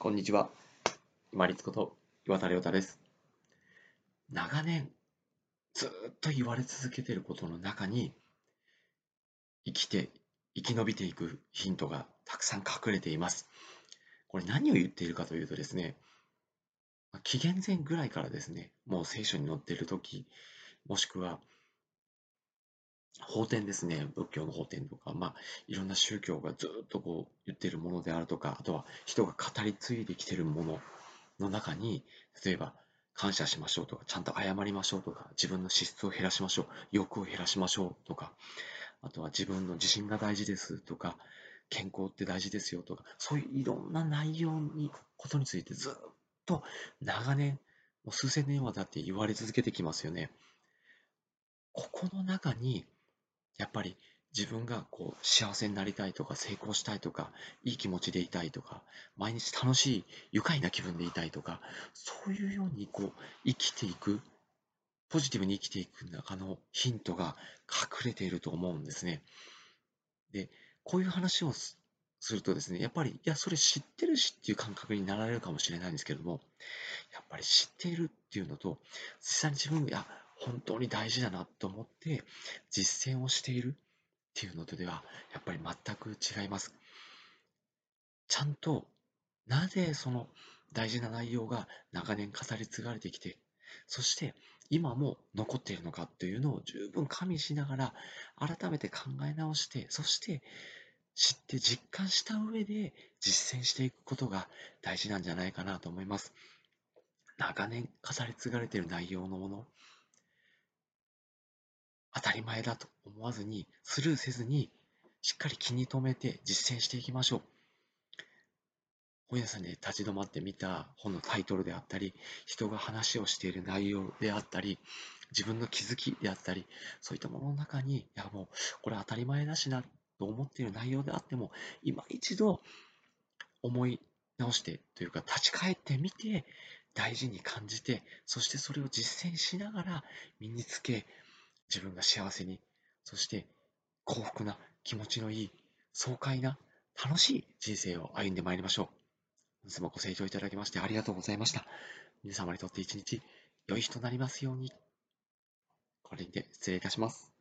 こんにちは。今立こと岩田亮太です。長年、ずっと言われ続けていることの中に、生きて、生き延びていくヒントがたくさん隠れています。これ何を言っているかというとですね、紀元前ぐらいからですね、もう聖書に載っている時もしくは法典ですね、仏教の法典とか、まあ、いろんな宗教がずっとこう言ってるものであるとか、あとは人が語り継いできてるものの中に、例えば、感謝しましょうとか、ちゃんと謝りましょうとか、自分の資質を減らしましょう、欲を減らしましょうとか、あとは自分の自信が大事ですとか、健康って大事ですよとか、そういういろんな内容に、ことについてずっと長年、もう数千年はだって言われ続けてきますよね。ここの中に、やっぱり自分がこう幸せになりたいとか成功したいとかいい気持ちでいたいとか毎日楽しい愉快な気分でいたいとかそういうようにこう生きていくポジティブに生きていく中のヒントが隠れていると思うんですね。でこういう話をするとですねやっぱりいやそれ知ってるしっていう感覚になられるかもしれないんですけどもやっぱり知っているっていうのと実際に自分がいや本当に大事だなと思って実践をしているっていうのとではやっぱり全く違います。ちゃんとなぜその大事な内容が長年語り継がれてきてそして今も残っているのかというのを十分加味しながら改めて考え直してそして知って実感した上で実践していくことが大事なんじゃないかなと思います。長年語り継がれている内容のもの当たり前だと思わずに、スルーせずに、しっかり気に留めて実践していきましょう。本屋さんで立ち止まってみた本のタイトルであったり、人が話をしている内容であったり、自分の気づきであったり、そういったものの中に、いやもう、これ当たり前だしなと思っている内容であっても、今一度思い直してというか、立ち返ってみて、大事に感じて、そしてそれを実践しながら身につけ、自分が幸せに、そして幸福な気持ちのいい、爽快な楽しい人生を歩んでまいりましょう。本日もご清聴いただきましてありがとうございました。皆様にとって一日良い日となりますように。これにて失礼いたします。